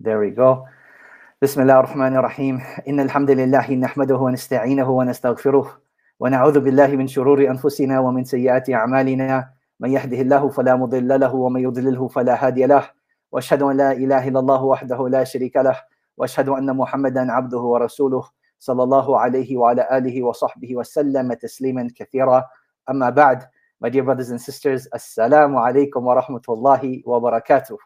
There we go. بسم الله الرحمن الرحيم إن الحمد لله نحمده ونستعينه ونستغفره ونعوذ بالله من شرور أنفسنا ومن سيئات أعمالنا من يهده الله فلا مضل له ومن يضلله فلا هادي له وأشهد أن لا إله إلا الله وحده لا شريك له وأشهد أن محمدا عبده ورسوله صلى الله عليه وعلى آله وصحبه وسلم تسليما كثيرا أما بعد My dear brothers and sisters, alaikum wa rahmatullahi wa barakatuh.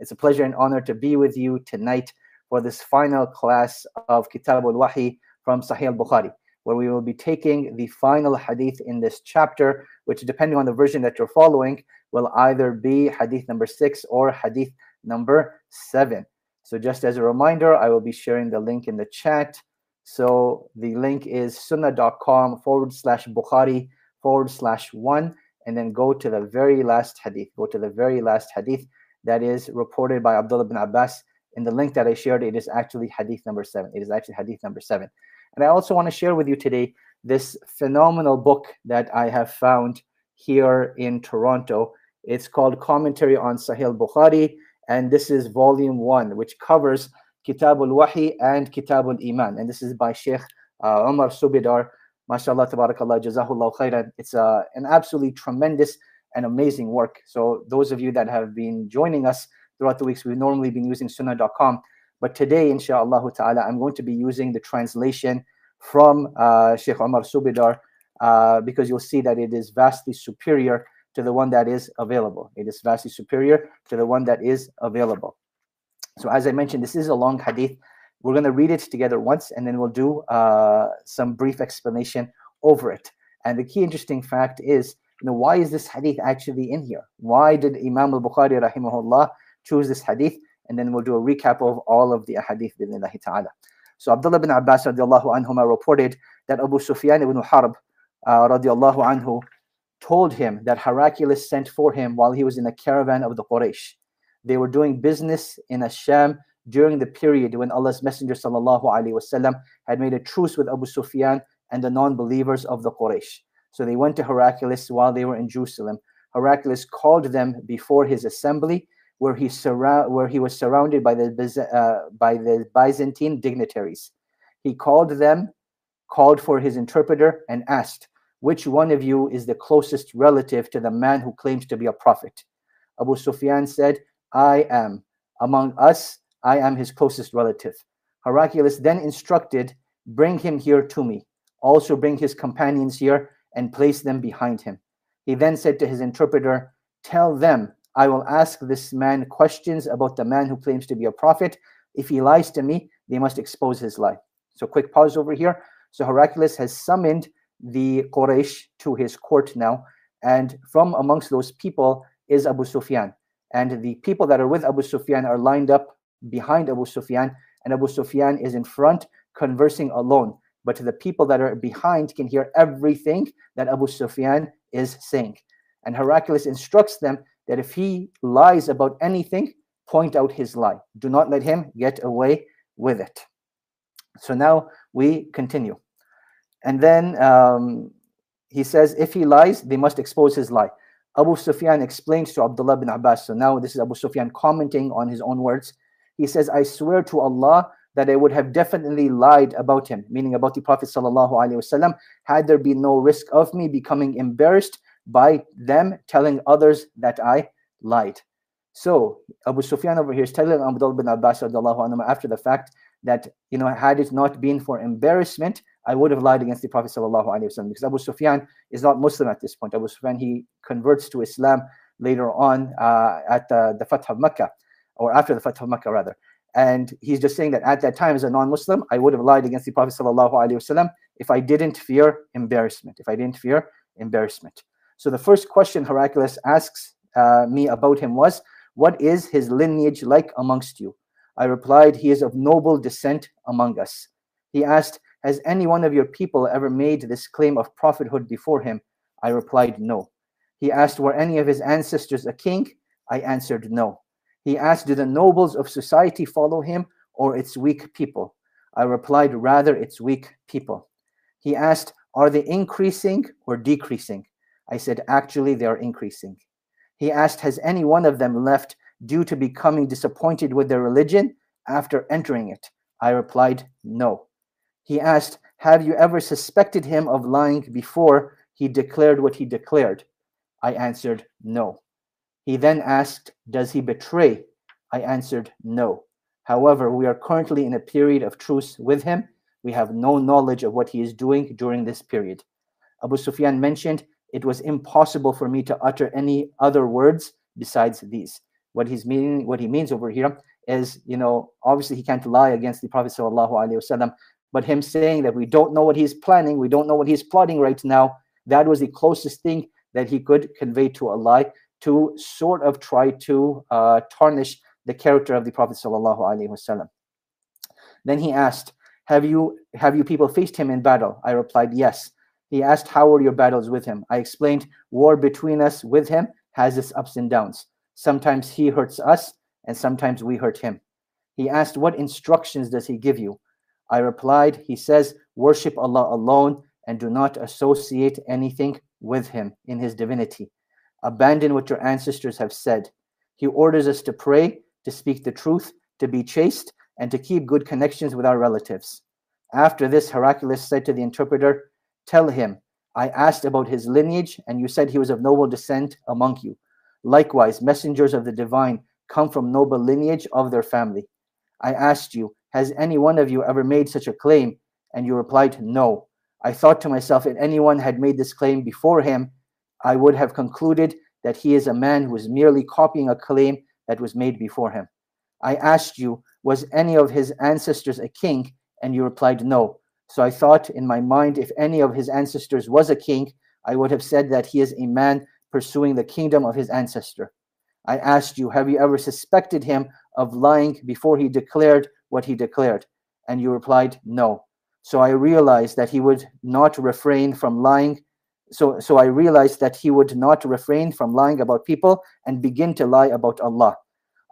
It's a pleasure and honor to be with you tonight for this final class of Kitab al-Wahi from Sahih al-Bukhari, where we will be taking the final hadith in this chapter, which depending on the version that you're following, will either be hadith number six or hadith number seven. So just as a reminder, I will be sharing the link in the chat. So the link is sunnah.com forward slash Bukhari forward slash one, and then go to the very last hadith. Go to the very last hadith that is reported by Abdullah bin Abbas. In the link that I shared, it is actually hadith number seven. It is actually hadith number seven. And I also want to share with you today this phenomenal book that I have found here in Toronto. It's called Commentary on Sahih Bukhari, and this is volume one, which covers Kitabul Wahi and Kitabul Iman. And this is by Sheikh uh, Umar Subidar mashallah tabarakallah jazahullah khairan it's uh, an absolutely tremendous and amazing work. So those of you that have been joining us throughout the weeks we've normally been using sunnah.com but today inshallah ta'ala i'm going to be using the translation from uh, sheikh omar subidar uh, because you'll see that it is vastly superior to the one that is available. It is vastly superior to the one that is available. So as i mentioned this is a long hadith. We're going to read it together once and then we'll do uh, some brief explanation over it. And the key interesting fact is, you know, why is this hadith actually in here? Why did Imam al-Bukhari rahimahullah choose this hadith? And then we'll do a recap of all of the hadith bidnillahi ta'ala. So Abdullah bin Abbas radiallahu anhuma reported that Abu Sufyan ibn Harb uh, radiallahu anhu told him that Heraclius sent for him while he was in a caravan of the Quraysh. They were doing business in Asham during the period when Allah's Messenger sallallahu alaihi wasallam had made a truce with Abu Sufyan and the non-believers of the Quraysh. So they went to Heraclius while they were in Jerusalem. Heraclius called them before his assembly, where he surround where he was surrounded by the uh, by the Byzantine dignitaries. He called them, called for his interpreter, and asked, "Which one of you is the closest relative to the man who claims to be a prophet?" Abu Sufyan said, "I am." Among us, I am his closest relative. Heraclius then instructed, Bring him here to me. Also bring his companions here and place them behind him. He then said to his interpreter, Tell them, I will ask this man questions about the man who claims to be a prophet. If he lies to me, they must expose his lie. So, quick pause over here. So, Heraclius has summoned the Quraysh to his court now. And from amongst those people is Abu Sufyan. And the people that are with Abu Sufyan are lined up behind Abu Sufyan, and Abu Sufyan is in front conversing alone. But the people that are behind can hear everything that Abu Sufyan is saying. And Heraclius instructs them that if he lies about anything, point out his lie. Do not let him get away with it. So now we continue. And then um, he says, if he lies, they must expose his lie. Abu Sufyan explains to Abdullah bin Abbas. So now this is Abu Sufyan commenting on his own words. He says, I swear to Allah that I would have definitely lied about him, meaning about the Prophet wasallam, had there been no risk of me becoming embarrassed by them telling others that I lied. So Abu Sufyan over here is telling Abdullah bin Abbas after the fact that you know had it not been for embarrassment, I would have lied against the Prophet wasallam because Abu Sufyan is not Muslim at this point. Abu Sufyan he converts to Islam later on uh, at the Fath of Mecca or after the Fath of Makkah rather. And he's just saying that at that time, as a non-Muslim, I would have lied against the Prophet wasallam if I didn't fear embarrassment. If I didn't fear embarrassment. So the first question Heraclius asks uh, me about him was, "What is his lineage like amongst you?" I replied, "He is of noble descent among us." He asked, "Has any one of your people ever made this claim of prophethood before him?" I replied, "No." He asked, "Were any of his ancestors a king?" I answered, "No." He asked, Do the nobles of society follow him or its weak people? I replied, Rather, its weak people. He asked, Are they increasing or decreasing? I said, Actually, they are increasing. He asked, Has any one of them left due to becoming disappointed with their religion? after entering it? I replied, No. He asked, Have you ever suspected him of lying before he declared what he declared? I answered, No. He then asked, Does he betray? I answered, No. However, we are currently in a period of truce with him. We have no knowledge of what he is doing during this period. Abu Sufyan mentioned, It was impossible for me to utter any other words besides these. What he's meaning, what he means over here is, you know, obviously he can't lie against the Prophet wasallam, but him saying that we don't know what he's planning, we don't know what he's plotting right now, that was the closest thing that he could convey to a lie to sort of try to uh, tarnish the character of the Prophet sallallahu. Then he asked, "Have you have you people faced him in battle?" I replied, "Yes." He asked, "How were your battles with him?" I explained, "War between us with him has its ups and downs. Sometimes he hurts us, and sometimes we hurt him." He asked, "What instructions does he give you?" I replied, "He says, worship Allah alone and do not associate anything with him in his divinity. Abandon what your ancestors have said. He orders us to pray, to speak the truth, to be chaste, and to keep good connections with our relatives. After this, Heraclius said to the interpreter, Tell him, I asked about his lineage, and you said he was of noble descent among you. Likewise, messengers of the divine come from noble lineage of their family. I asked you, Has any one of you ever made such a claim? And you replied, No. I thought to myself, if anyone had made this claim before him, I would have concluded that he is a man who is merely copying a claim that was made before him. I asked you, was any of his ancestors a king? And you replied, no. So I thought in my mind, if any of his ancestors was a king, I would have said that he is a man pursuing the kingdom of his ancestor. I asked you, have you ever suspected him of lying before he declared what he declared? And you replied, no. So I realized that he would not refrain from lying. So, so I realized that he would not refrain from lying about people and begin to lie about Allah.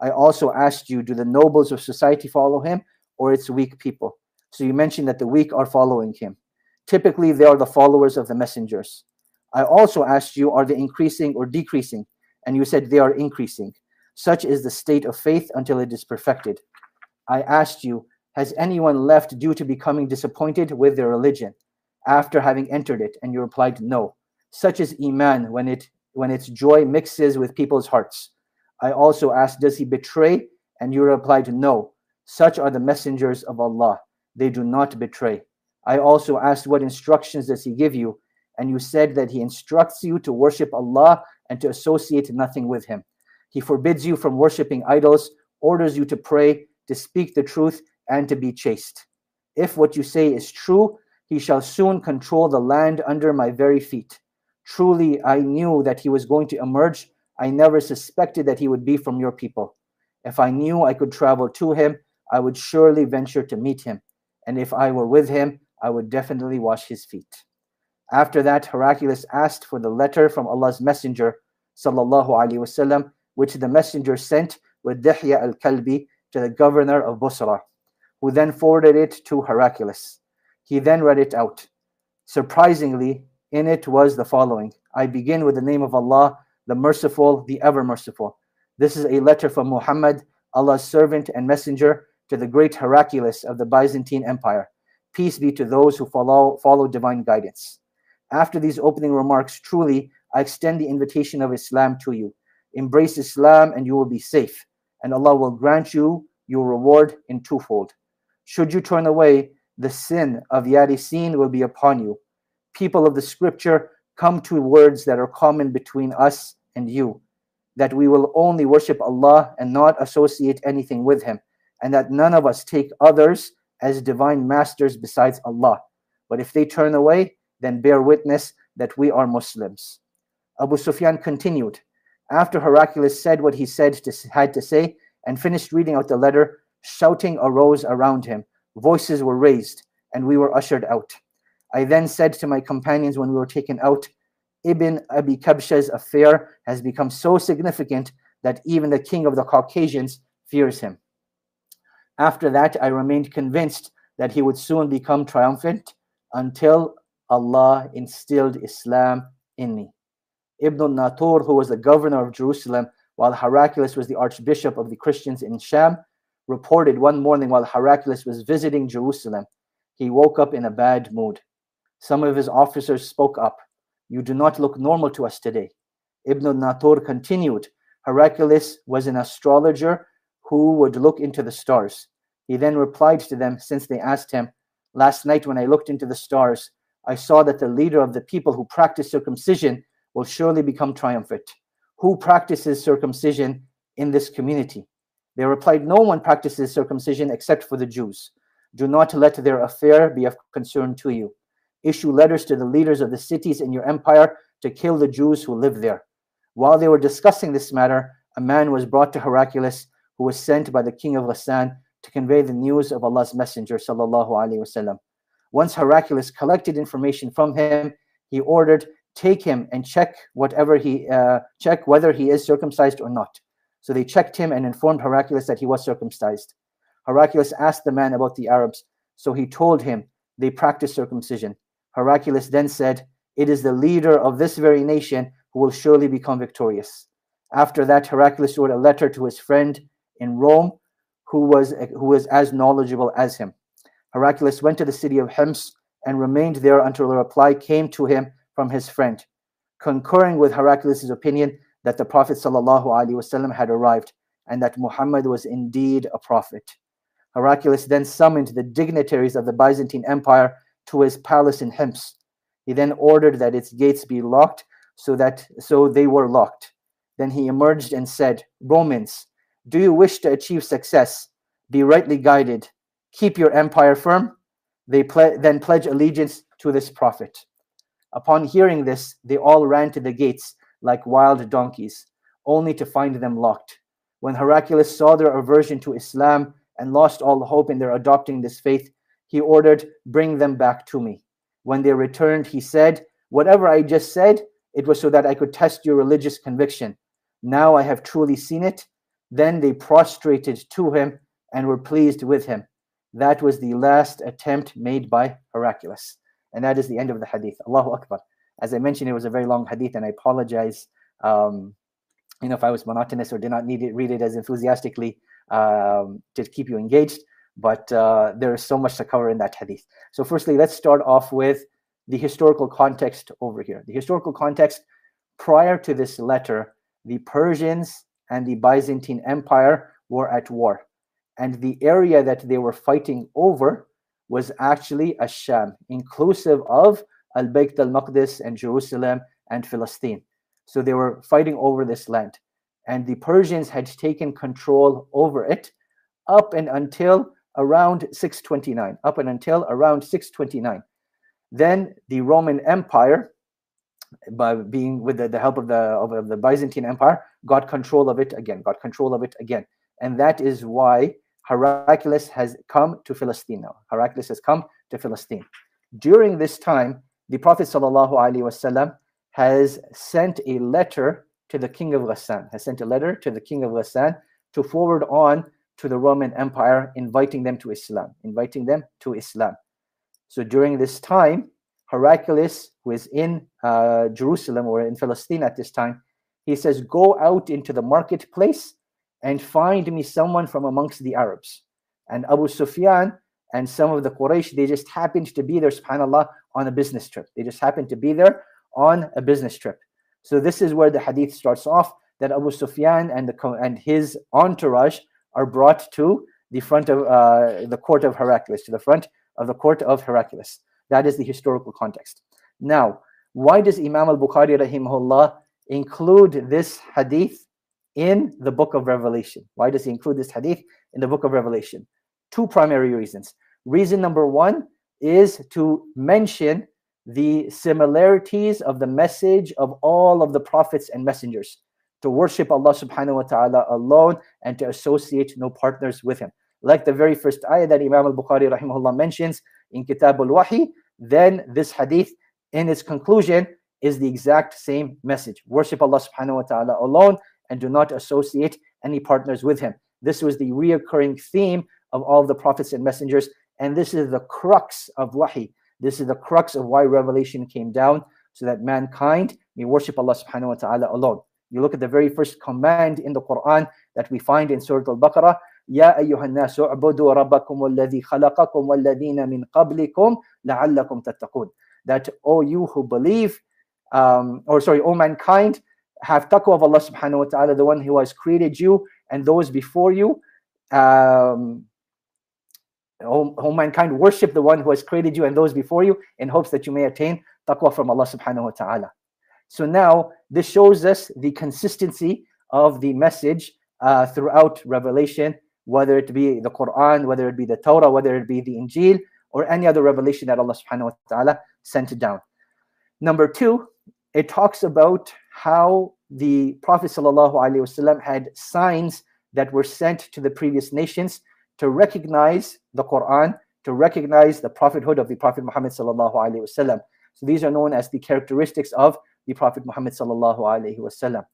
I also asked you, do the nobles of society follow him or its weak people? So you mentioned that the weak are following him. Typically, they are the followers of the messengers. I also asked you, are they increasing or decreasing? And you said they are increasing. Such is the state of faith until it is perfected. I asked you, has anyone left due to becoming disappointed with their religion after having entered it? And you replied, No. Such is Iman when it when its joy mixes with people's hearts. I also asked, Does he betray? And you replied, No. Such are the messengers of Allah. They do not betray. I also asked, What instructions does he give you? And you said that he instructs you to worship Allah and to associate nothing with him. He forbids you from worshiping idols, orders you to pray, to speak the truth, and to be chaste. If what you say is true, he shall soon control the land under my very feet. Truly, I knew that he was going to emerge. I never suspected that he would be from your people. If I knew I could travel to him, I would surely venture to meet him. And if I were with him, I would definitely wash his feet. After that, Heraclius asked for the letter from Allah's Messenger, sallallahu alaihi wasallam, which the messenger sent with Dihya al-Kalbi to the governor of Busra who then forwarded it to Heraclius. He then read it out. Surprisingly, in it was the following I begin with the name of Allah, the Merciful, the Ever Merciful. This is a letter from Muhammad, Allah's servant and messenger, to the great Heraclius of the Byzantine Empire. Peace be to those who follow, follow divine guidance. After these opening remarks, truly, I extend the invitation of Islam to you. Embrace Islam and you will be safe, and Allah will grant you your reward in twofold. Should you turn away, the sin of Arisiyyin will be upon you. People of the scripture, come to words that are common between us and you, that we will only worship Allah and not associate anything with Him, and that none of us take others as divine masters besides Allah. But if they turn away, then bear witness that we are Muslims. Abu Sufyan continued. After Heraclius said what he said to, had to say and finished reading out the letter, Shouting arose around him, voices were raised, and we were ushered out. I then said to my companions when we were taken out, Ibn Abi Kabsha's affair has become so significant that even the king of the Caucasians fears him. After that, I remained convinced that he would soon become triumphant until Allah instilled Islam in me. Ibn Natur, who was the governor of Jerusalem, while Heraclius was the archbishop of the Christians in Sham, reported one morning while Heraclius was visiting Jerusalem, he woke up in a bad mood. Some of his officers spoke up. You do not look normal to us today. Ibn Natur continued, Heraclius was an astrologer who would look into the stars. He then replied to them, since they asked him, Last night when I looked into the stars, I saw that the leader of the people who practice circumcision will surely become triumphant. Who practices circumcision in this community? They replied, No one practices circumcision except for the Jews. Do not let their affair be of concern to you. Issue letters to the leaders of the cities in your empire to kill the Jews who live there. While they were discussing this matter, a man was brought to Heraclius who was sent by the king of Ghassan to convey the news of Allah's Messenger. Sallallahu Once Heraclius collected information from him, he ordered, Take him and check whatever he uh, check whether he is circumcised or not. So they checked him and informed Heraclius that he was circumcised. Heraclius asked the man about the Arabs, so he told him they practice circumcision. Heraclius then said, It is the leader of this very nation who will surely become victorious. After that, Heraclius wrote a letter to his friend in Rome, who was, who was as knowledgeable as him. Heraclius went to the city of Hims and remained there until a reply came to him from his friend, concurring with Heraclius' opinion that the Prophet ﷺ had arrived and that Muhammad was indeed a prophet. Heraclius then summoned the dignitaries of the Byzantine Empire to his palace in Hims. He then ordered that its gates be locked so that so they were locked. Then he emerged and said, Romans, do you wish to achieve success? Be rightly guided. Keep your empire firm. They ple- then pledge allegiance to this prophet. Upon hearing this, they all ran to the gates like wild donkeys, only to find them locked. When Heraclius saw their aversion to Islam and lost all hope in their adopting this faith, he ordered, Bring them back to me. When they returned, he said, Whatever I just said, it was so that I could test your religious conviction. Now I have truly seen it. Then they prostrated to him and were pleased with him. That was the last attempt made by Heraclius. And that is the end of the hadith. Allahu Akbar. As I mentioned, it was a very long hadith, and I apologize um, you know, if I was monotonous or did not need it, read it as enthusiastically um, to keep you engaged. But uh, there is so much to cover in that hadith. So, firstly, let's start off with the historical context over here. The historical context prior to this letter, the Persians and the Byzantine Empire were at war. And the area that they were fighting over was actually Asham, inclusive of Al Bayt al Maqdis and Jerusalem and Philistine. So they were fighting over this land. And the Persians had taken control over it up and until around 629, up and until around 629. Then the Roman Empire, by being with the, the help of the, of, the Byzantine Empire, got control of it again, got control of it again. And that is why Heraclius has come to Philistine now. Heraclius has come to Philistine. During this time, the Prophet ﷺ has sent a letter to the king of Ghassan, has sent a letter to the king of Ghassan to forward on to the Roman Empire, inviting them to Islam, inviting them to Islam. So during this time, Heraclius, who is in uh, Jerusalem or in Palestine at this time, he says, Go out into the marketplace and find me someone from amongst the Arabs. And Abu Sufyan and some of the Quraysh, they just happened to be there, subhanAllah, on a business trip. They just happened to be there on a business trip. So this is where the hadith starts off that Abu Sufyan and the and his entourage are brought to the front of uh, the court of Heraclius, to the front of the court of Heraclius. That is the historical context. Now, why does Imam al-Bukhari rahimahullah include this hadith in the book of Revelation? Why does he include this hadith in the book of Revelation? Two primary reasons. Reason number one is to mention the similarities of the message of all of the prophets and messengers to worship Allah subhanahu wa ta'ala alone and to associate no partners with him. Like the very first ayah that Imam al-Bukhari rahimahullah mentions in Kitab al-Wahi, then this hadith in its conclusion is the exact same message. Worship Allah subhanahu wa ta'ala alone and do not associate any partners with him. This was the reoccurring theme of all the prophets and messengers, and this is the crux of Wahi. This is the crux of why revelation came down, so that mankind may worship Allah subhanahu wa ta'ala alone. You look at the very first command in the Quran that we find in Surah Al-Baqarah, يا أيها الناس اعبدوا ربكم الذي خلقكم والذين من قبلكم لعلكم تتقون that all you who believe um, or sorry all mankind have taqwa of Allah subhanahu wa ta'ala the one who has created you and those before you um, all, mankind worship the one who has created you and those before you in hopes that you may attain taqwa from Allah subhanahu wa ta'ala so now this shows us the consistency of the message uh, throughout Revelation, whether it be the Quran, whether it be the Torah, whether it be the Injil, or any other revelation that Allah subhanahu wa ta'ala sent down. Number two, it talks about how the Prophet wasallam had signs that were sent to the previous nations to recognize the Quran, to recognize the prophethood of the Prophet Muhammad sallallahu alaihi wasallam. So these are known as the characteristics of the Prophet Muhammad sallallahu alaihi wasallam.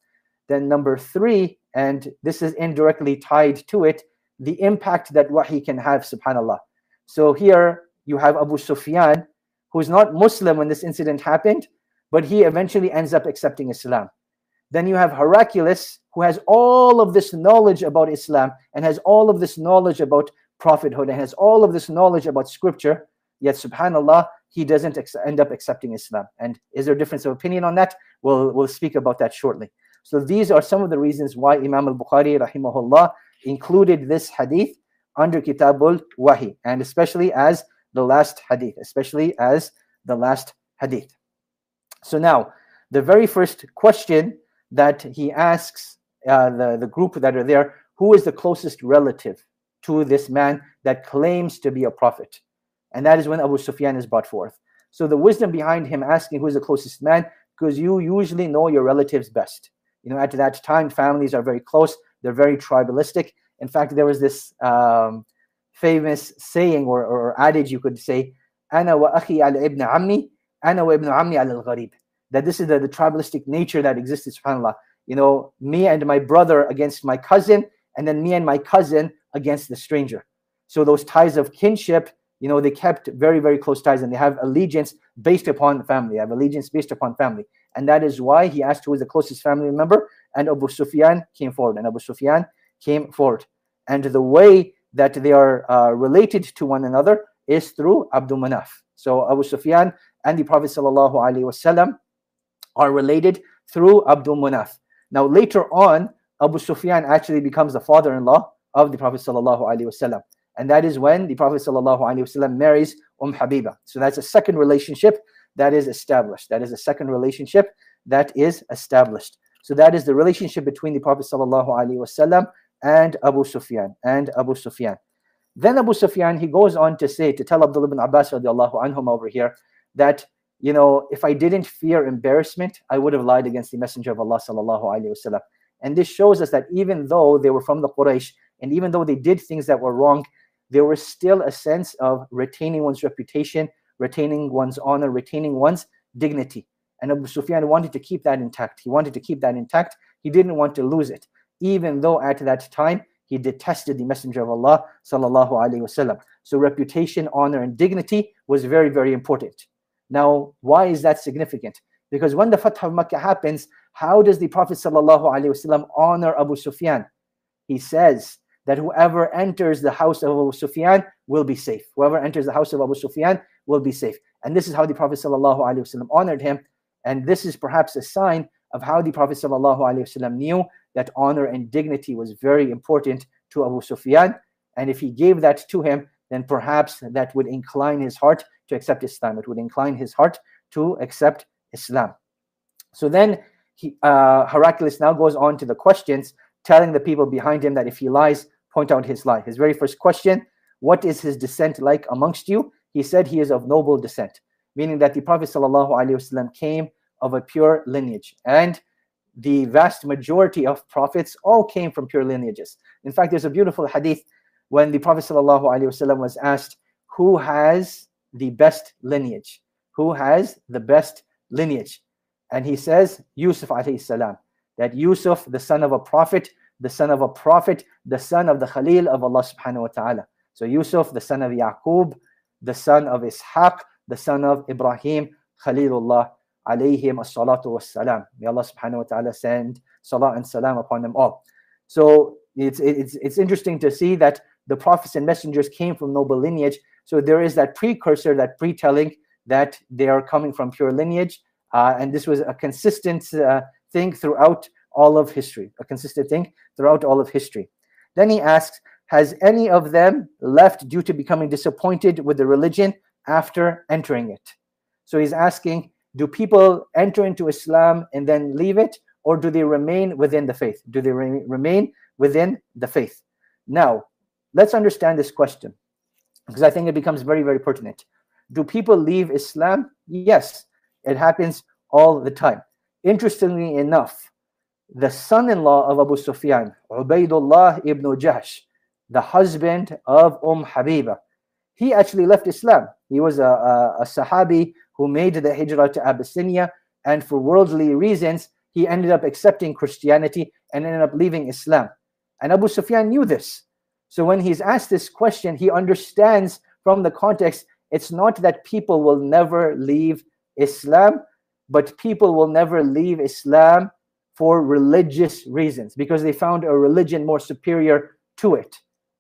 Then number three, and this is indirectly tied to it, the impact that wahi can have, subhanallah. So here you have Abu Sufyan, who's not Muslim when this incident happened, but he eventually ends up accepting Islam. Then you have Heraclius, who has all of this knowledge about Islam and has all of this knowledge about prophethood and has all of this knowledge about scripture. Yet, subhanAllah, he doesn't end up accepting Islam. And is there a difference of opinion on that? We'll, we'll speak about that shortly. So these are some of the reasons why Imam al-Bukhari rahimahullah included this hadith under Kitabul Wahi and especially as the last hadith, especially as the last hadith. So now, the very first question that he asks uh, the, the group that are there, who is the closest relative to this man that claims to be a prophet? And that is when Abu Sufyan is brought forth. So the wisdom behind him asking who is the closest man, because you usually know your relatives best. You know, at that time, families are very close. They're very tribalistic. In fact, there was this um, famous saying or, or adage you could say, "Ana wa akhi al ibn ammi, ana wa ibn ammi al gharib." That this is the, the tribalistic nature that existed. Subhanallah. You know, me and my brother against my cousin, and then me and my cousin against the stranger. So those ties of kinship you know, they kept very, very close ties and they have allegiance based upon family. They have allegiance based upon family. And that is why he asked who was the closest family member. And Abu Sufyan came forward. And Abu Sufyan came forward. And the way that they are uh, related to one another is through Abdul Manaf. So Abu Sufyan and the Prophet sallallahu alaihi wasallam are related through Abdul Manaf. Now later on, Abu Sufyan actually becomes the father-in-law of the Prophet wasallam. And that is when the Prophet ﷺ marries Umm Habiba. So that's a second relationship that is established. That is a second relationship that is established. So that is the relationship between the Prophet ﷺ and Abu Sufyan. And Abu Sufyan. Then Abu Sufyan, he goes on to say, to tell Abdullah ibn Abbas radiallahu anhum over here, that, you know, if I didn't fear embarrassment, I would have lied against the Messenger of Allah sallallahu alayhi wasallam. And this shows us that even though they were from the Quraysh, and even though they did things that were wrong, there was still a sense of retaining one's reputation, retaining one's honor, retaining one's dignity. And Abu Sufyan wanted to keep that intact. He wanted to keep that intact. He didn't want to lose it, even though at that time he detested the Messenger of Allah sallallahu alaihi wasallam. So reputation, honor, and dignity was very, very important. Now, why is that significant? Because when the Fath of Makkah happens, how does the Prophet wasallam honor Abu Sufyan? He says, that whoever enters the house of Abu Sufyan will be safe. Whoever enters the house of Abu Sufyan will be safe. And this is how the Prophet ﷺ honored him. And this is perhaps a sign of how the Prophet ﷺ knew that honor and dignity was very important to Abu Sufyan. And if he gave that to him, then perhaps that would incline his heart to accept Islam. It would incline his heart to accept Islam. So then he, uh, Heraclius now goes on to the questions, telling the people behind him that if he lies, point out his lie. His very first question, what is his descent like amongst you? He said he is of noble descent, meaning that the Prophet ﷺ came of a pure lineage. And the vast majority of prophets all came from pure lineages. In fact, there's a beautiful hadith when the Prophet ﷺ was asked, who has the best lineage? Who has the best lineage? And he says, Yusuf alayhi salam, that Yusuf, the son of a prophet, the son of a prophet, the son of the Khalil of Allah subhanahu wa ta'ala. So Yusuf, the son of Yaqub, the son of Ishaq, the son of Ibrahim, Khalilullah, alayhim as-salatu was-salam. May Allah subhanahu wa ta'ala send salat and salam upon them all. So it's, it's, it's interesting to see that the prophets and messengers came from noble lineage. So there is that precursor, that pre-telling that they are coming from pure lineage. Uh, and this was a consistent uh, thing throughout all of history, a consistent thing throughout all of history. Then he asks, has any of them left due to becoming disappointed with the religion after entering it? So he's asking, do people enter into Islam and then leave it, or do they remain within the faith? Do they re remain within the faith? Now, let's understand this question because I think it becomes very, very pertinent. Do people leave Islam? Yes, it happens all the time. Interestingly enough, the son-in-law of Abu Sufyan, Ubaidullah ibn Jahsh, the husband of Umm Habiba, he actually left Islam. He was a, a, a Sahabi who made the hijrah to Abyssinia, and for worldly reasons, he ended up accepting Christianity and ended up leaving Islam. And Abu Sufyan knew this. So when he's asked this question, he understands from the context it's not that people will never leave Islam, but people will never leave Islam for religious reasons because they found a religion more superior to it.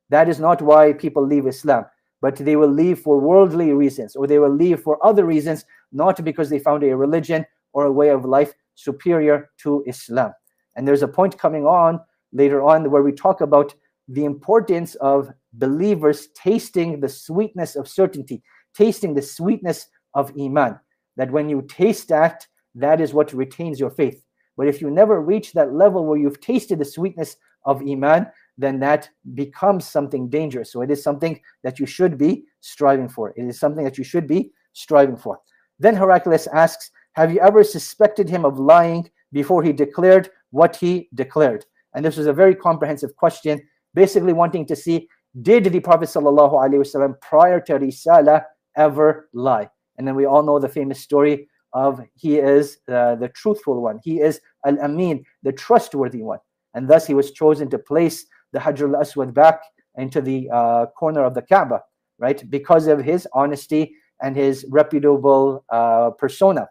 That is not why people leave Islam, but they will leave for worldly reasons or they will leave for other reasons, not because they found a religion or a way of life superior to Islam. And there's a point coming on later on where we talk about the importance of believers tasting the sweetness of certainty, tasting the sweetness of Iman. That when you taste that, that is what retains your faith. But if you never reach that level where you've tasted the sweetness of Iman, then that becomes something dangerous. So it is something that you should be striving for. It is something that you should be striving for. Then Heraclius asks, Have you ever suspected him of lying before he declared what he declared? And this was a very comprehensive question, basically wanting to see did the Prophet ﷺ prior to Risala ever lie? And then we all know the famous story of he is uh, the truthful one. He is Al-Amin, the trustworthy one. And thus he was chosen to place the Hajar al-Aswad back into the uh, corner of the Kaaba, right? Because of his honesty and his reputable uh, persona.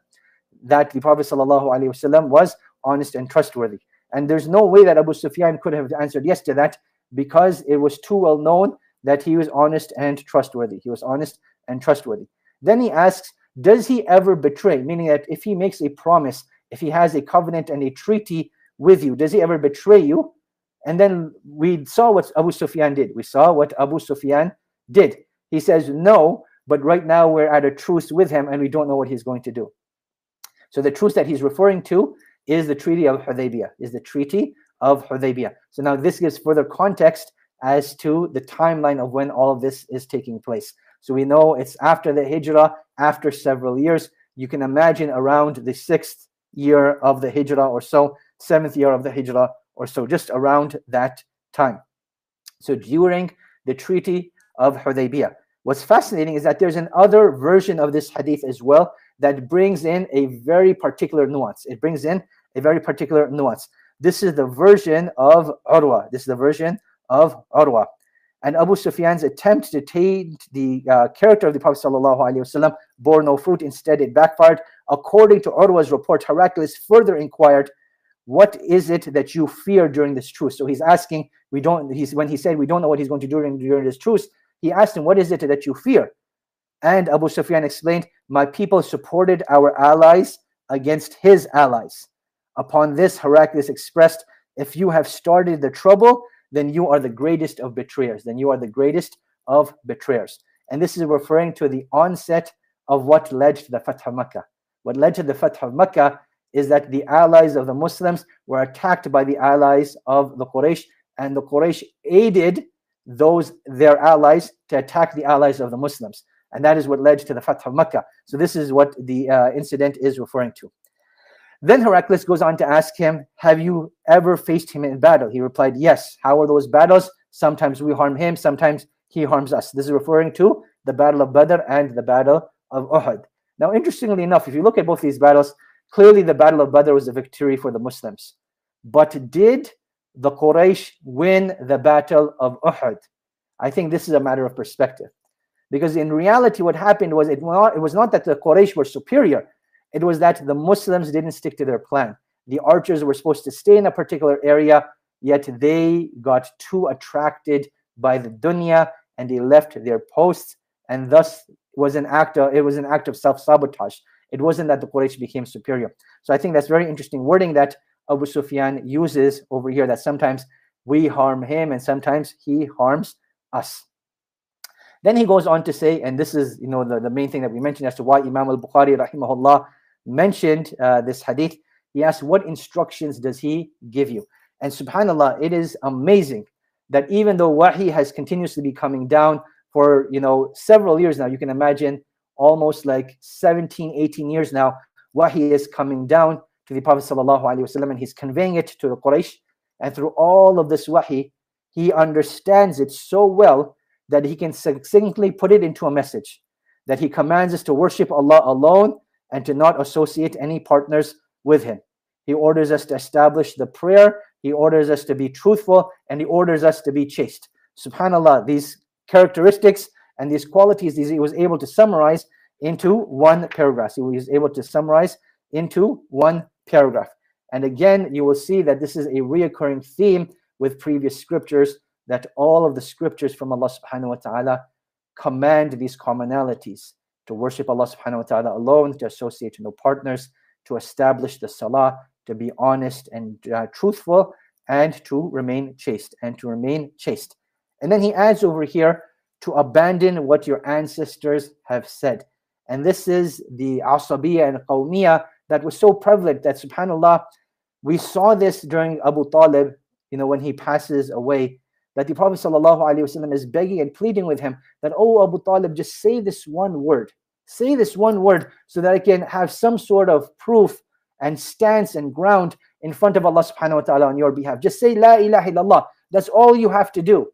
That the Prophet ﷺ was honest and trustworthy. And there's no way that Abu Sufyan could have answered yes to that because it was too well known that he was honest and trustworthy. He was honest and trustworthy. Then he asks, does he ever betray? Meaning that if he makes a promise, if he has a covenant and a treaty with you, does he ever betray you? And then we saw what Abu Sufyan did. We saw what Abu Sufyan did. He says, no, but right now we're at a truce with him and we don't know what he's going to do. So the truce that he's referring to is the Treaty of Hudaybiyah, is the Treaty of Hudaybiyah. So now this gives further context as to the timeline of when all of this is taking place. So we know it's after the Hijrah, after several years. You can imagine around the sixth year of the Hijrah or so, seventh year of the Hijrah or so, just around that time. So during the Treaty of Hudaybiyah. What's fascinating is that there's another version of this hadith as well that brings in a very particular nuance. It brings in a very particular nuance. This is the version of Urwa. This is the version of Urwa. And Abu Sufyan's attempt to taint the uh, character of the Prophet ﷺ bore no fruit. Instead, it backfired. According to Urwa's report, Heraclius further inquired, what is it that you fear during this truce? So he's asking, we don't, he's, when he said we don't know what he's going to do during, during this truce, he asked him, what is it that you fear? And Abu Sufyan explained, my people supported our allies against his allies. Upon this, Heraclius expressed, if you have started the trouble, then you are the greatest of betrayers. Then you are the greatest of betrayers. And this is referring to the onset of what led to the Fath of Makkah. What led to the Fath of Makkah is that the allies of the Muslims were attacked by the allies of the Quraysh, and the Quraysh aided those their allies to attack the allies of the Muslims. And that is what led to the Fath of Makkah. So this is what the uh, incident is referring to. Then Heraclius goes on to ask him, Have you ever faced him in battle? He replied, Yes. How are those battles? Sometimes we harm him, sometimes he harms us. This is referring to the Battle of Badr and the Battle of Uhud. Now, interestingly enough, if you look at both these battles, clearly the Battle of Badr was a victory for the Muslims. But did the Quraysh win the Battle of Uhud? I think this is a matter of perspective. Because in reality, what happened was it, it was not that the Quraysh were superior, it was that the Muslims didn't stick to their plan. The archers were supposed to stay in a particular area. yet they got too attracted by the dunya and they left their posts and thus was an act of, it was an act of self-sabotage it wasn't that the Quraysh became superior so i think that's very interesting wording that abu sufyan uses over here that sometimes we harm him and sometimes he harms us then he goes on to say and this is you know the, the main thing that we mentioned as to why imam al-bukhari rahimahullah mentioned uh, this hadith he asked what instructions does he give you? And subhanallah it is amazing that even though wahi has continuously be coming down for you know several years now you can imagine almost like 17 18 years now wahi is coming down to the prophet and he's conveying it to the quraysh. And through all of this wahi he understands it so well that he can succinctly put it into a message that he commands us to worship Allah alone and to not associate any partners with him he orders us to establish the prayer he orders us to be truthful and he orders us to be chaste. Subhanallah, these characteristics and these qualities these he was able to summarize into one paragraph. He was able to summarize into one paragraph. And again, you will see that this is a reoccurring theme with previous scriptures that all of the scriptures from Allah subhanahu wa ta'ala command these commonalities to worship Allah subhanahu wa ta'ala alone, to associate no partners, to establish the salah, to be honest and uh, truthful, and to remain chaste, and to remain chaste. And then he adds over here to abandon what your ancestors have said. And this is the asabiya and qawmiya that was so prevalent that subhanallah, we saw this during Abu Talib, you know, when he passes away, that the Prophet ﷺ is begging and pleading with him that, oh Abu Talib, just say this one word. Say this one word so that I can have some sort of proof and stance and ground in front of Allah subhanahu wa ta'ala on your behalf. Just say La ilaha illallah. That's all you have to do.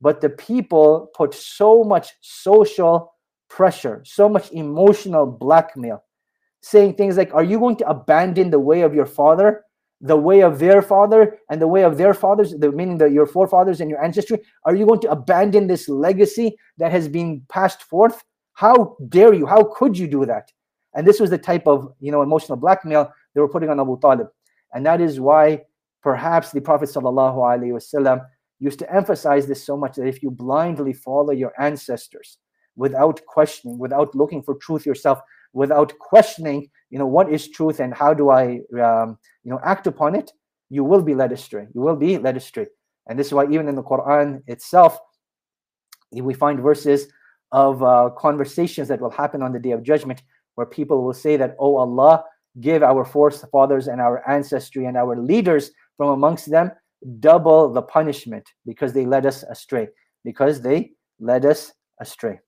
But the people put so much social pressure, so much emotional blackmail, saying things like, Are you going to abandon the way of your father, the way of their father, and the way of their fathers, the, meaning that your forefathers and your ancestry? Are you going to abandon this legacy that has been passed forth? How dare you? How could you do that? And this was the type of you know emotional blackmail they were putting on Abu Talib. And that is why perhaps the Prophet wasallam used to emphasize this so much that if you blindly follow your ancestors without questioning, without looking for truth yourself, without questioning, you know, what is truth and how do I, um, you know, act upon it, you will be led astray. You will be led astray. And this is why even in the Quran itself, we find verses of uh, conversations that will happen on the day of judgment where people will say that, oh Allah, give our forefathers and our ancestry and our leaders from amongst them double the punishment because they led us astray. Because they led us astray.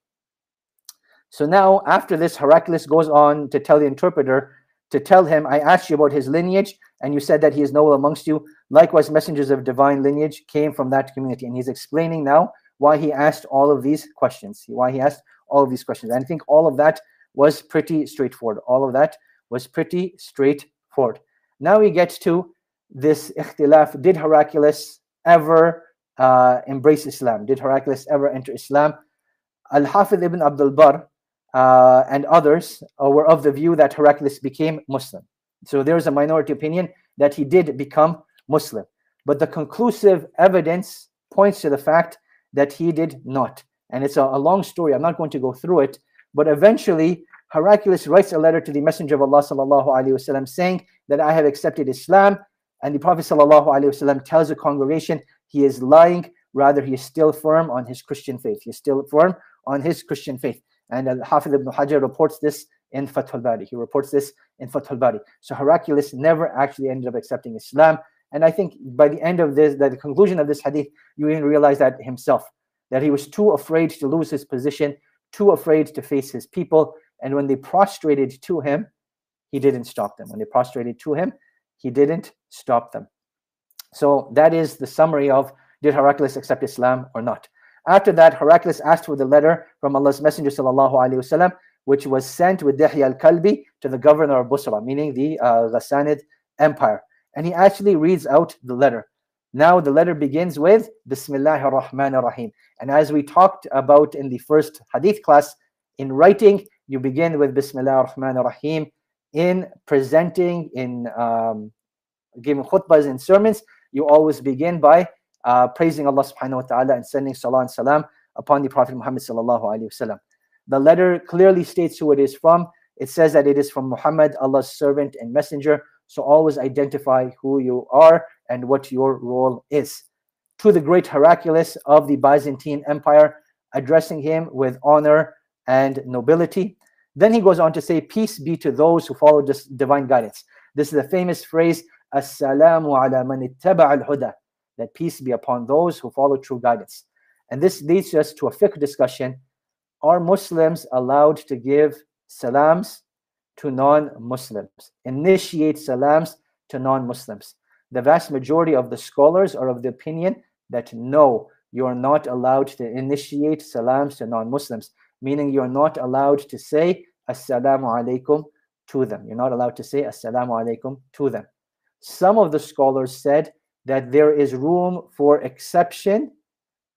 So now, after this, Heraclius goes on to tell the interpreter to tell him, I asked you about his lineage, and you said that he is noble amongst you. Likewise, messengers of divine lineage came from that community. And he's explaining now why he asked all of these questions, why he asked all of these questions. And I think all of that was pretty straightforward. All of that was pretty straightforward. Now we get to this ikhtilaf. Did Heraclius ever uh, embrace Islam? Did Heraclius ever enter Islam? Al-Hafidh ibn Abdul Barr uh, and others uh, were of the view that Heraclius became Muslim. So there is a minority opinion that he did become Muslim. But the conclusive evidence points to the fact that he did not. And it's a, a long story. I'm not going to go through it. But eventually, Heraclius writes a letter to the Messenger of Allah sallallahu alaihi wasallam saying that I have accepted Islam. And the Prophet sallallahu alaihi wasallam tells the congregation he is lying, rather he is still firm on his Christian faith. He is still firm on his Christian faith. And Al-Hafidh ibn Hajar reports this in Fath al-Bari. He reports this in Fath al-Bari. So Heraclius never actually ended up accepting Islam. And I think by the end of this, the conclusion of this hadith, you even realize that himself, that he was too afraid to lose his position too afraid to face his people. And when they prostrated to him, he didn't stop them. When they prostrated to him, he didn't stop them. So that is the summary of did Heraclius accept Islam or not. After that, Heraclius asked for the letter from Allah's Messenger sallallahu alaihi wasallam, which was sent with Dihya al-Kalbi to the governor of Busra, meaning the uh, Ghassanid Empire. And he actually reads out the letter. Now the letter begins with Bismillah ar-Rahman ar-Rahim. And as we talked about in the first hadith class, in writing, you begin with Bismillah ar-Rahman ar-Rahim. In presenting, in um, giving khutbahs and sermons, you always begin by uh, praising Allah subhanahu wa ta'ala and sending salah and salam upon the Prophet Muhammad sallallahu alaihi wasallam. The letter clearly states who it is from. It says that it is from Muhammad, Allah's servant and messenger. So always identify who you are and what your role is. To the great Heraclius of the Byzantine Empire, addressing him with honor and nobility. Then he goes on to say, Peace be to those who follow this divine guidance. This is a famous phrase, Assalamu ala man ittaba al huda, that peace be upon those who follow true guidance. And this leads us to a fiqh discussion. Are Muslims allowed to give salams to non Muslims, initiate salams to non Muslims? The vast majority of the scholars are of the opinion that no, you are not allowed to initiate salams to non Muslims, meaning you're not allowed to say assalamu alaikum to them. You're not allowed to say assalamu alaikum to them. Some of the scholars said that there is room for exception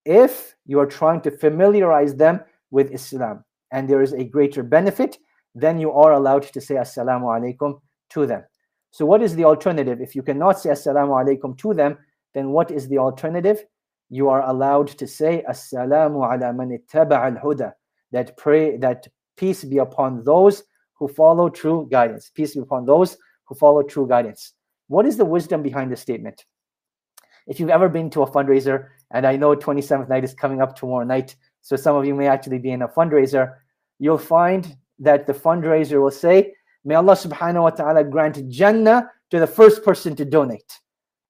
if you are trying to familiarize them with Islam and there is a greater benefit, then you are allowed to say assalamu alaikum to them. So, what is the alternative? If you cannot say assalamu alaikum to them, then what is the alternative? You are allowed to say assalamu ala man al huda, that pray that peace be upon those who follow true guidance. Peace be upon those who follow true guidance. What is the wisdom behind this statement? If you've ever been to a fundraiser, and I know 27th night is coming up tomorrow night, so some of you may actually be in a fundraiser, you'll find that the fundraiser will say, May Allah subhanahu wa ta'ala grant Jannah to the first person to donate.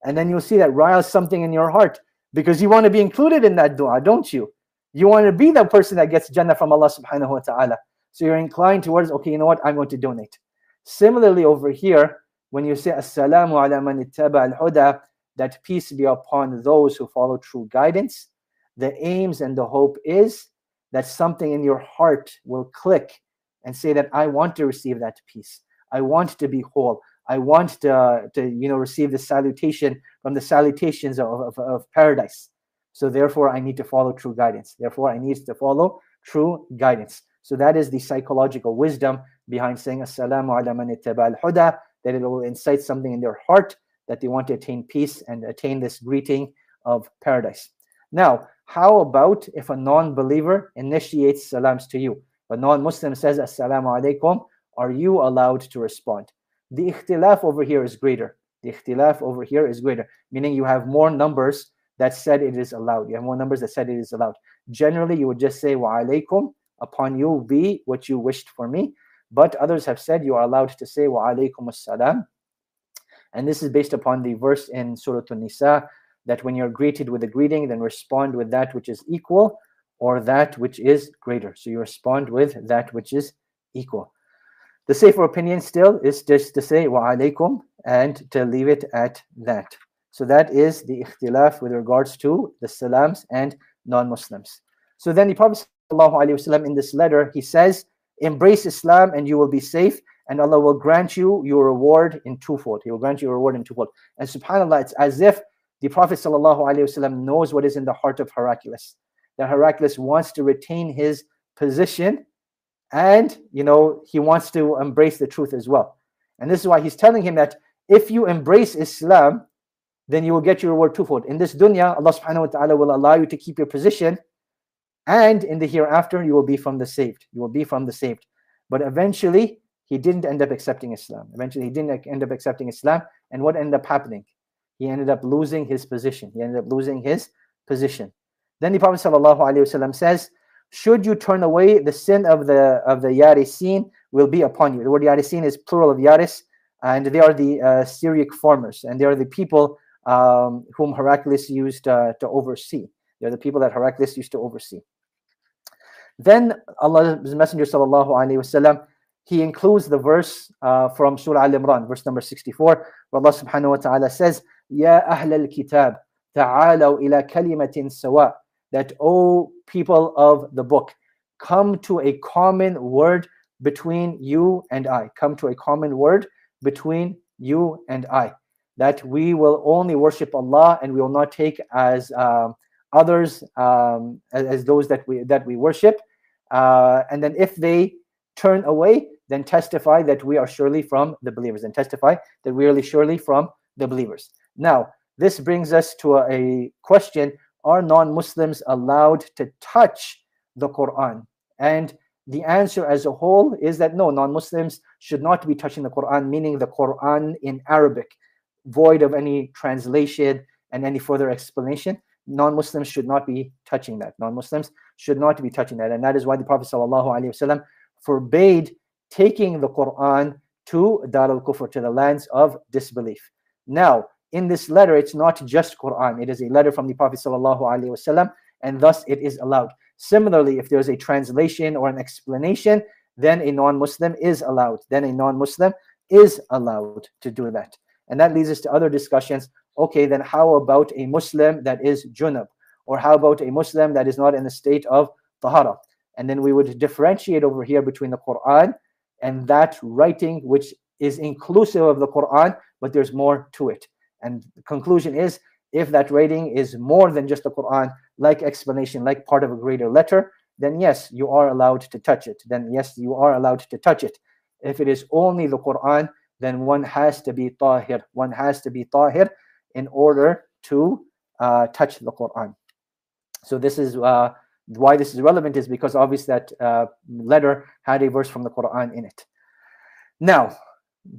And then you'll see that riles something in your heart because you want to be included in that dua, don't you? You want to be the person that gets Jannah from Allah subhanahu wa ta'ala. So you're inclined towards, okay, you know what, I'm going to donate. Similarly, over here, when you say Assalamu ala man ittaba al huda, that peace be upon those who follow true guidance, the aims and the hope is that something in your heart will click and say that I want to receive that peace. I want to be whole. I want to, to you know, receive the salutation from the salutations of, of, of paradise. So therefore, I need to follow true guidance. Therefore, I need to follow true guidance. So that is the psychological wisdom behind saying Assalamu ala man al huda, that it will incite something in their heart that they want to attain peace and attain this greeting of paradise. Now, how about if a non-believer initiates salams to you? A non-Muslim says Assalamu alaikum, are you allowed to respond? The ikhtilaf over here is greater. The ikhtilaf over here is greater, meaning you have more numbers that said it is allowed. You have more numbers that said it is allowed. Generally, you would just say wa alaikum, upon you be what you wished for me. But others have said you are allowed to say wa alaikum assalam. And this is based upon the verse in Surah An-Nisa that when you're greeted with a greeting, then respond with that which is equal or that which is greater. So you respond with that which is equal. The safer opinion still is just to say wa alaikum and to leave it at that. So that is the ikhtilaf with regards to the salams and non-Muslims. So then the Prophet ﷺ in this letter, he says, embrace Islam and you will be safe and Allah will grant you your reward in twofold. He will grant you a reward in twofold. And subhanAllah, it's as if the Prophet ﷺ knows what is in the heart of Heraclius. That Heraclius wants to retain his position and you know he wants to embrace the truth as well. And this is why he's telling him that if you embrace Islam, then you will get your reward twofold. In this dunya, Allah subhanahu wa ta'ala will allow you to keep your position, and in the hereafter, you will be from the saved. You will be from the saved. But eventually, he didn't end up accepting Islam. Eventually, he didn't end up accepting Islam. And what ended up happening? He ended up losing his position. He ended up losing his position. Then the Prophet ﷺ says, should you turn away, the sin of the of the Arisiyyin will be upon you. The word Arisiyyin is plural of Yaris, and they are the uh, Syriac farmers, and they are the people um, whom Heraclius used uh, to oversee. They're the people that Heraclius used to oversee. Then Allah's Messenger sallallahu alaihi wasallam he includes the verse uh, from Surah Al Imran, verse number 64, where Allah subhanahu wa ta'ala says, Ya Ahl al Kitab, ta'alaw ila kalimatin sawa, that, O people of the book, come to a common word between you and I. Come to a common word between you and I. That we will only worship Allah and we will not take as um, others um, as, as, those that we that we worship. Uh, and then if they turn away, then testify that we are surely from the believers, and testify that we are surely from the believers. Now, this brings us to a, a question Are non Muslims allowed to touch the Quran? And the answer as a whole is that no, non Muslims should not be touching the Quran, meaning the Quran in Arabic, void of any translation and any further explanation. Non Muslims should not be touching that. Non Muslims should not be touching that. And that is why the Prophet ﷺ forbade taking the Quran to Dar al Kufr, to the lands of disbelief. Now, in this letter, it's not just Quran, it is a letter from the Prophet and thus it is allowed. Similarly, if there's a translation or an explanation, then a non Muslim is allowed. Then a non Muslim is allowed to do that. And that leads us to other discussions. Okay, then how about a Muslim that is junub? Or how about a Muslim that is not in the state of tahara? And then we would differentiate over here between the Quran and that writing which is inclusive of the Quran, but there's more to it. And the conclusion is if that writing is more than just the Quran, like explanation, like part of a greater letter, then yes, you are allowed to touch it. Then yes, you are allowed to touch it. If it is only the Quran, then one has to be tahir. One has to be tahir in order to uh, touch the Quran. So this is uh, why this is relevant is because obviously that uh, letter had a verse from the Quran in it. Now,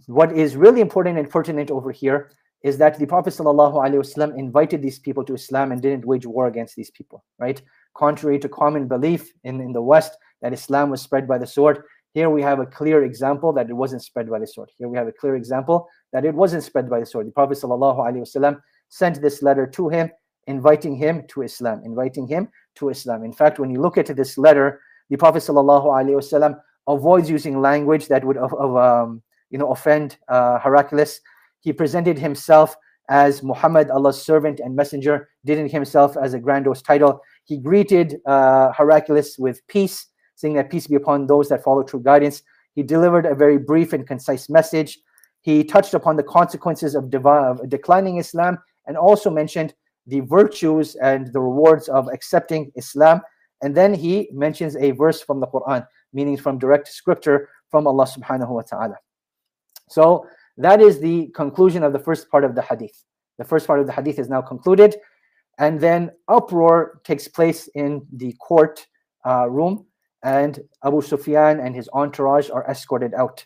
what is really important and pertinent over here is that the Prophet ﷺ invited these people to Islam and didn't wage war against these people, right? Contrary to common belief in, in the West that Islam was spread by the sword, here we have a clear example that it wasn't spread by the sword. Here we have a clear example that it wasn't spread by the sword. The Prophet ﷺ sent this letter to him, inviting him to Islam, inviting him to Islam. In fact, when you look at this letter, the Prophet ﷺ avoids using language that would um, you know offend uh, Heraclius he presented himself as Muhammad, Allah's servant and messenger, didn't himself as a grandiose title. He greeted uh, Heraclius with peace, saying that peace be upon those that follow true guidance. He delivered a very brief and concise message. He touched upon the consequences of, of declining Islam and also mentioned the virtues and the rewards of accepting Islam. And then he mentions a verse from the Quran, meaning from direct scripture from Allah subhanahu wa ta'ala. So that is the conclusion of the first part of the hadith. The first part of the hadith is now concluded, and then uproar takes place in the court uh, room, and Abu Sufyan and his entourage are escorted out.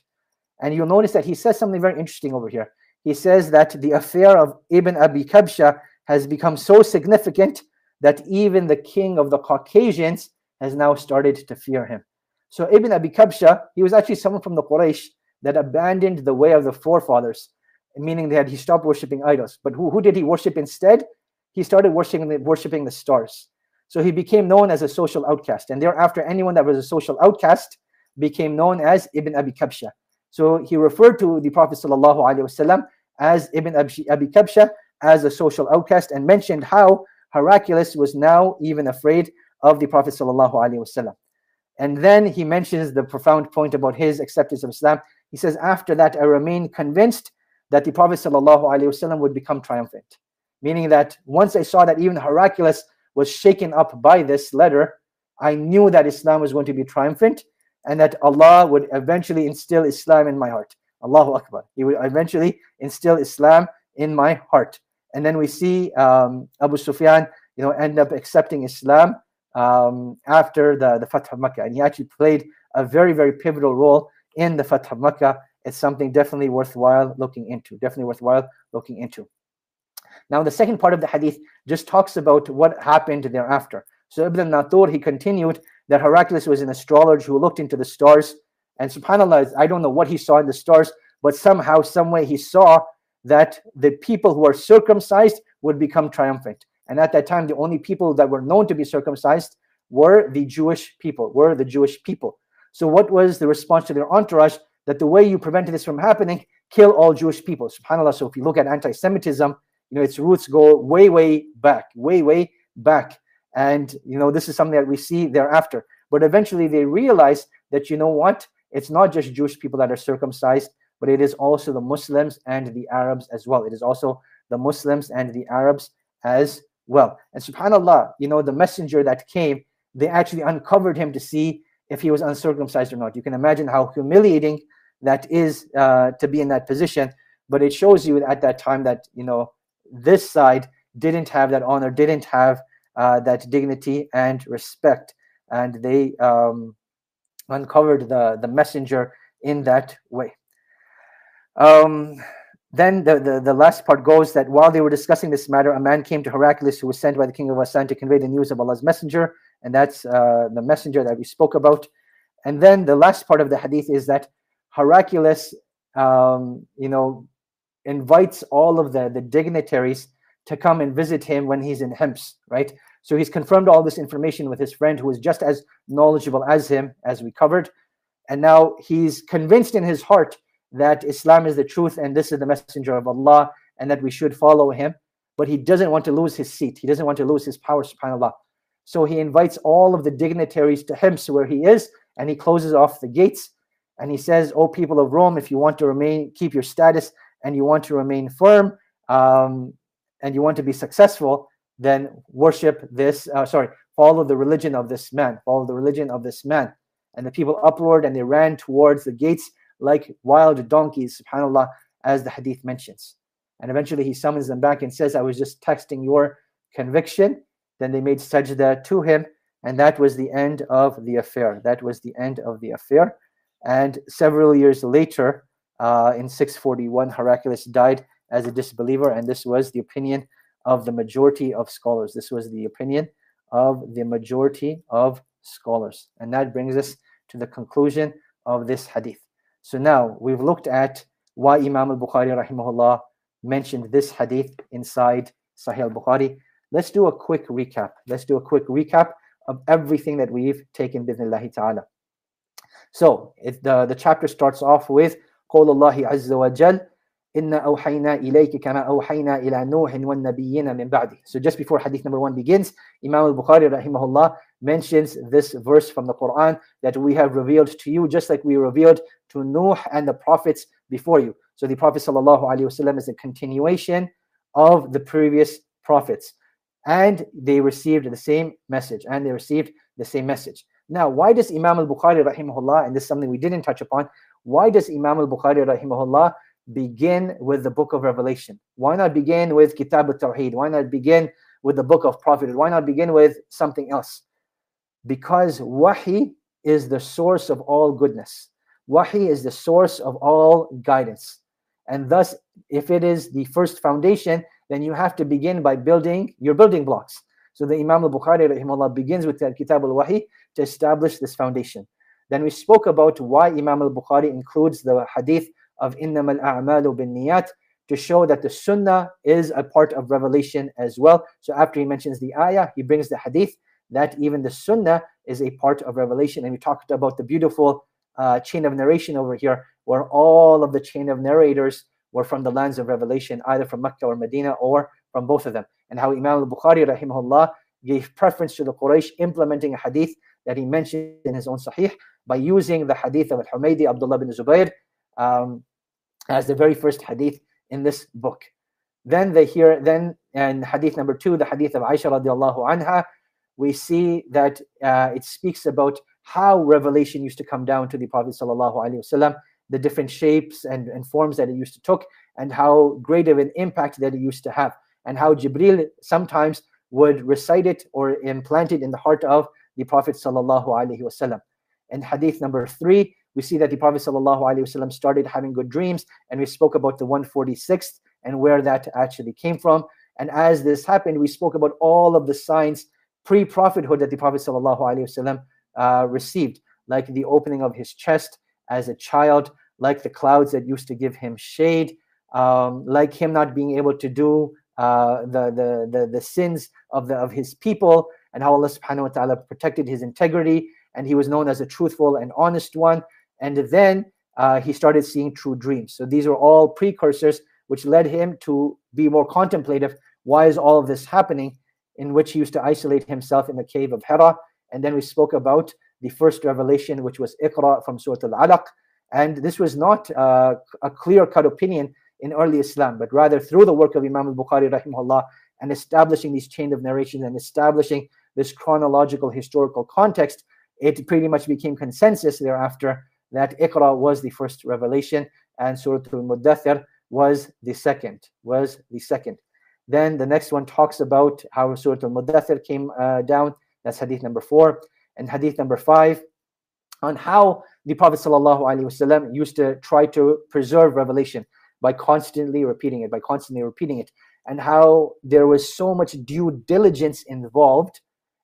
And you'll notice that he says something very interesting over here. He says that the affair of Ibn Abi Kabsha has become so significant that even the king of the Caucasians has now started to fear him. So Ibn Abi Kabsha, he was actually someone from the Quraysh that abandoned the way of the forefathers, meaning that he stopped worshiping idols. But who, who did he worship instead? He started worshiping the, worshiping the stars. So he became known as a social outcast. And thereafter, anyone that was a social outcast became known as Ibn Abi Kabsha. So he referred to the Prophet ﷺ as Ibn Abi Kabsha as a social outcast and mentioned how Heraclius was now even afraid of the Prophet ﷺ. And then he mentions the profound point about his acceptance of Islam. He says, After that, I remained convinced that the Prophet ﷺ would become triumphant. Meaning that once I saw that even Heraclius was shaken up by this letter, I knew that Islam was going to be triumphant and that Allah would eventually instill Islam in my heart. Allahu Akbar. He would eventually instill Islam in my heart. And then we see um, Abu Sufyan, you know, end up accepting Islam um, after the, the Fath of Makkah. And he actually played a very, very pivotal role in the Fath of Makkah. It's something definitely worthwhile looking into. Definitely worthwhile looking into. Now, the second part of the hadith just talks about what happened thereafter. So Ibn Natur, he continued that Heraclius was an astrologer who looked into the stars. And subhanAllah, I don't know what he saw in the stars, but somehow, some way he saw that the people who are circumcised would become triumphant. And at that time, the only people that were known to be circumcised were the Jewish people, were the Jewish people. So what was the response to their entourage? That the way you prevented this from happening, kill all Jewish people. SubhanAllah. So if you look at anti-Semitism, you know, its roots go way, way back, way, way back. And you know, this is something that we see thereafter. But eventually they realize that you know what? It's not just Jewish people that are circumcised, but it is also the Muslims and the Arabs as well. It is also the Muslims and the Arabs as well. And subhanAllah, you know, the messenger that came, they actually uncovered him to see if he was uncircumcised or not. You can imagine how humiliating that is uh, to be in that position. But it shows you at that time that, you know, this side didn't have that honor, didn't have uh, that dignity and respect, and they um, uncovered the the messenger in that way. Um, then the, the, the last part goes that while they were discussing this matter, a man came to Heraclius who was sent by the king of Ghassan to convey the news of Allah's messenger, and that's uh, the messenger that we spoke about. And then the last part of the hadith is that Heraclius, um, you know, invites all of the, the dignitaries to come and visit him when he's in Hims, right? So he's confirmed all this information with his friend who is just as knowledgeable as him, as we covered. And now he's convinced in his heart that Islam is the truth and this is the messenger of Allah and that we should follow him. But he doesn't want to lose his seat. He doesn't want to lose his power, subhanAllah. So he invites all of the dignitaries to Hims where he is and he closes off the gates and he says, "O people of Rome, if you want to remain, keep your status, and you want to remain firm, um, and you want to be successful, then worship this. Uh, sorry, follow the religion of this man. Follow the religion of this man." And the people uproared and they ran towards the gates like wild donkeys. Subhanallah, as the hadith mentions. And eventually he summons them back and says, "I was just texting your conviction." Then they made sajda to him, and that was the end of the affair. That was the end of the affair. And several years later, uh, in 641, Heraclius died as a disbeliever, and this was the opinion of the majority of scholars. This was the opinion of the majority of scholars. And that brings us to the conclusion of this hadith. So now we've looked at why Imam al-Bukhari rahimahullah mentioned this hadith inside Sahih al-Bukhari. Let's do a quick recap. Let's do a quick recap of everything that we've taken bismillah ta'ala. So it, the, the chapter starts off with قول الله عز وجل إن أوحينا إليك كما أوحينا إلى نوح والنبيين من بعده. So just before hadith number one begins, Imam al-Bukhari rahimahullah mentions this verse from the Quran that we have revealed to you just like we revealed to Nuh and the prophets before you. So the Prophet wasallam is a continuation of the previous prophets and they received the same message and they received the same message. Now, why does Imam al-Bukhari rahimahullah, and this is something we didn't touch upon, why does Imam al-Bukhari rahimahullah begin with the book of Revelation? Why not begin with Kitab al-Tawheed? Why not begin with the book of Prophet? Why not begin with something else? Because Wahi is the source of all goodness. Wahi is the source of all guidance. And thus, if it is the first foundation, then you have to begin by building your building blocks. So the Imam al-Bukhari rahimahullah begins with the Kitab al-Wahi to establish this foundation. Then we spoke about why Imam al-Bukhari includes the hadith of إِنَّمَا الْأَعْمَالُ بِالنِّيَّاتِ to show that the sunnah is a part of revelation as well. So after he mentions the ayah, he brings the hadith that even the sunnah is a part of revelation. And we talked about the beautiful uh, chain of narration over here, where all of the chain of narrators were from the lands of revelation, either from Mecca or Medina or from both of them. And how Imam al-Bukhari rahimahullah gave preference to the Quraysh implementing a hadith that he mentioned in his own Sahih by using the hadith of Al-Humaydi Abdullah bin Zubayr um, as the very first hadith in this book. Then they hear, then in hadith number two, the hadith of Aisha radiallahu anha, we see that uh, it speaks about how revelation used to come down to the Prophet wasallam, the different shapes and, and forms that it used to took, and how great of an impact that it used to have, and how Jibril sometimes would recite it or implant it in the heart of the Prophet sallallahu. In hadith number three, we see that the Prophet sallallahu started having good dreams, and we spoke about the 146th and where that actually came from. And as this happened, we spoke about all of the signs pre-prophethood that the Prophet wasallam uh, received, like the opening of his chest as a child, like the clouds that used to give him shade, um, like him not being able to do uh, the, the, the the sins of the of his people, and how Allah Subhanahu wa Taala protected his integrity, and he was known as a truthful and honest one. And then uh, he started seeing true dreams. So these are all precursors which led him to be more contemplative. Why is all of this happening? In which he used to isolate himself in the cave of Hira. And then we spoke about the first revelation, which was Iqra from Surah Al Alaq. And this was not uh, a clear cut opinion in early Islam, but rather through the work of Imam al Bukhari, rahimahullah, and establishing these chain of narration and establishing this chronological historical context, it pretty much became consensus thereafter that Iqra was the first revelation and Surah Al-Muddathir was the second, was the second. Then the next one talks about how Surah Al-Mudathir came uh, down. That's hadith number four. And hadith number five on how the Prophet ﷺ used to try to preserve revelation by constantly repeating it, by constantly repeating it, and how there was so much due diligence involved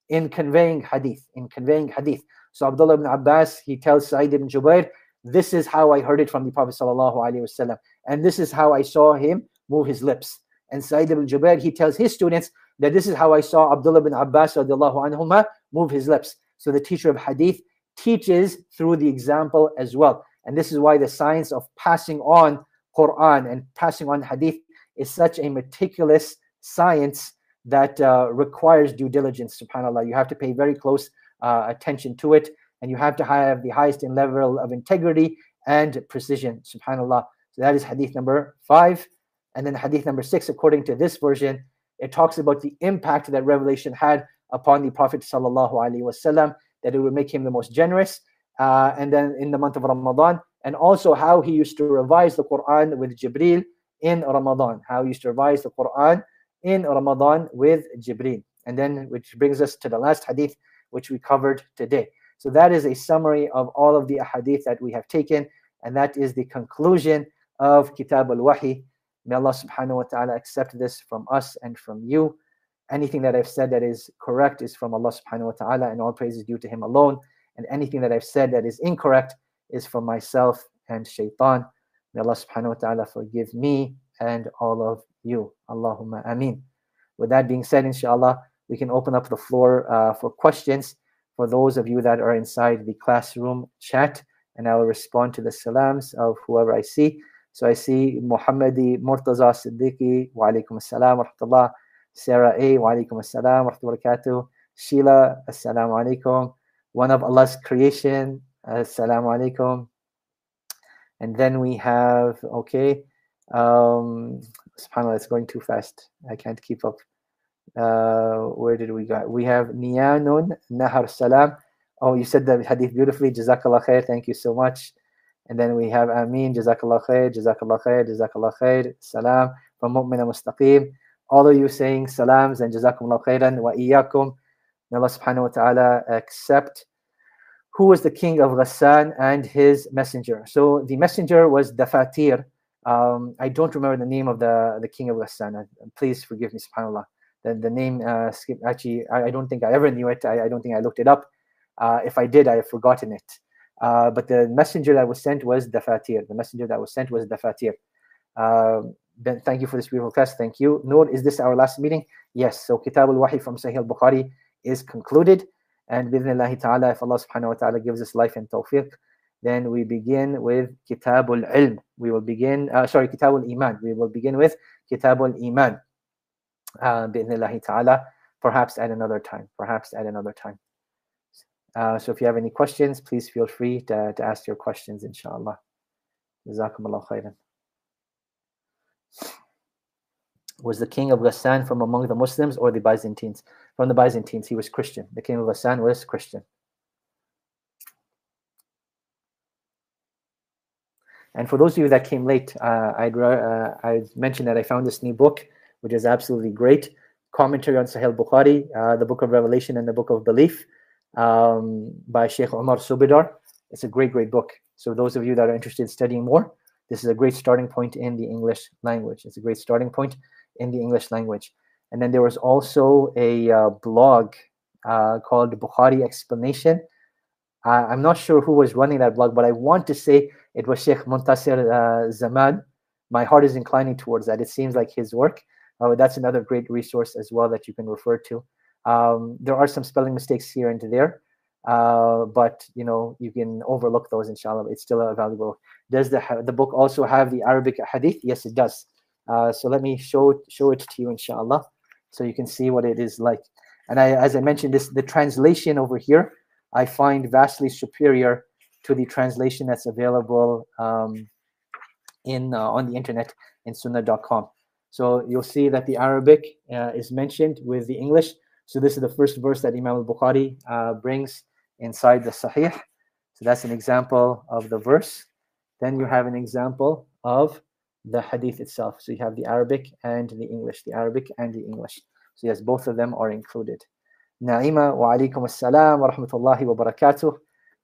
in conveying hadith, in conveying hadith. So Abdullah ibn Abbas, he tells Sa'id ibn Jubair, this is how I heard it from the Prophet ﷺ, and this is how I saw him move his lips. And Sa'id ibn Jubair, he tells his students that this is how I saw Abdullah ibn Abbas anhuma move his lips. So the teacher of hadith teaches through the example as well. And this is why the science of passing on Quran and passing on hadith is such a meticulous science that uh, requires due diligence, subhanAllah. You have to pay very close uh, attention to it, and you have to have the highest in level of integrity and precision, subhanAllah. So that is hadith number five. And then hadith number six, according to this version, it talks about the impact that revelation had upon the Prophet wasallam, that it would make him the most generous. Uh, and then in the month of Ramadan, and also how he used to revise the Quran with Jibril in Ramadan, how he used to revise the Quran in Ramadan with Jibril. And then, which brings us to the last hadith, which we covered today. So that is a summary of all of the hadith that we have taken, and that is the conclusion of Kitab al-Wahi. May Allah subhanahu wa ta'ala accept this from us and from you. Anything that I've said that is correct is from Allah subhanahu wa ta'ala, and all praise is due to Him alone. And anything that I've said that is incorrect is from myself and shaitan. May Allah subhanahu wa ta'ala forgive me and all of you. Allahumma ameen. With that being said, inshallah, we can open up the floor uh, for questions for those of you that are inside the classroom chat, and I will respond to the salams of whoever I see. So I see Muhammadi Murtaza Siddiqui, wa alaikum assalam wa rahmatullah. Sarah A, wa alaikum assalam wa rahmatullahi Sheila, assalamu alaikum. One of Allah's creation, assalamu alaikum. And then we have, okay, um, subhanAllah, it's going too fast. I can't keep up. Uh, where did we go? We have Niyanun Nahar Salam. Oh, you said the hadith beautifully. Jazakallah khair. Thank you so much. And then we have Amin. Jazakallah khair. Jazakallah khair. Jazakallah khair. Salam from Mu'mina Mustaqim. All of you saying salams and Jazakumullah khairan wa iyyakum. May Allah subhanahu wa ta'ala accept who was the king of Ghassan and his messenger. So the messenger was Dafatir. Um, I don't remember the name of the, the king of Ghassan. Please forgive me, subhanAllah. The, the name, uh, actually, I, I, don't think I ever knew it. I, I don't think I looked it up. Uh, if I did, I have forgotten it. Uh, but the messenger that was sent was Dafatir. The messenger that was sent was Dafatir. Um, ben, thank you for this beautiful class. Thank you. Noor, is this our last meeting? Yes. So Kitab al-Wahi from Sahih al-Bukhari is concluded. And bidhnillahi ta'ala, if Allah subhanahu wa ta'ala gives us life and tawfiq, then we begin with Kitabul Ilm. We will begin, uh, sorry, Kitabul Iman. We will begin with Kitabul Iman. Uh, bidhnillahi ta'ala, perhaps at another time. Perhaps at another time. Uh, so if you have any questions, please feel free to, to ask your questions, inshallah. Khairan. Was the king of Ghassan from among the Muslims or the Byzantines? From the Byzantines, he was Christian. The king of Ghassan was Christian. And for those of you that came late, uh, I'd uh, I mentioned that I found this new book, which is absolutely great. Commentary on Sahih Bukhari, uh, the Book of Revelation and the Book of Belief, um, by Sheikh Omar Subedar. It's a great, great book. So those of you that are interested in studying more, this is a great starting point in the English language. It's a great starting point in the English language. And then there was also a uh, blog uh, called Bukhari Explanation. Uh, I'm not sure who was running that blog, but I want to say it was Sheikh Muntasir uh, Zaman. My heart is inclining towards that. It seems like his work. Uh, that's another great resource as well that you can refer to. Um, there are some spelling mistakes here and there, uh, but you know you can overlook those. Inshallah, it's still a valuable. Does the the book also have the Arabic hadith? Yes, it does. Uh, so let me show show it to you, inshallah, so you can see what it is like. And I, as I mentioned, this the translation over here I find vastly superior to the translation that's available um, in uh, on the internet in sunnah.com. So you'll see that the Arabic uh, is mentioned with the English. So this is the first verse that Imam al-Bukhari uh, brings inside the Sahih. So that's an example of the verse. Then you have an example of the hadith itself. So you have the Arabic and the English, the Arabic and the English. So yes, both of them are included. Naima wa alaikum assalam wa rahmatullahi wa barakatuh.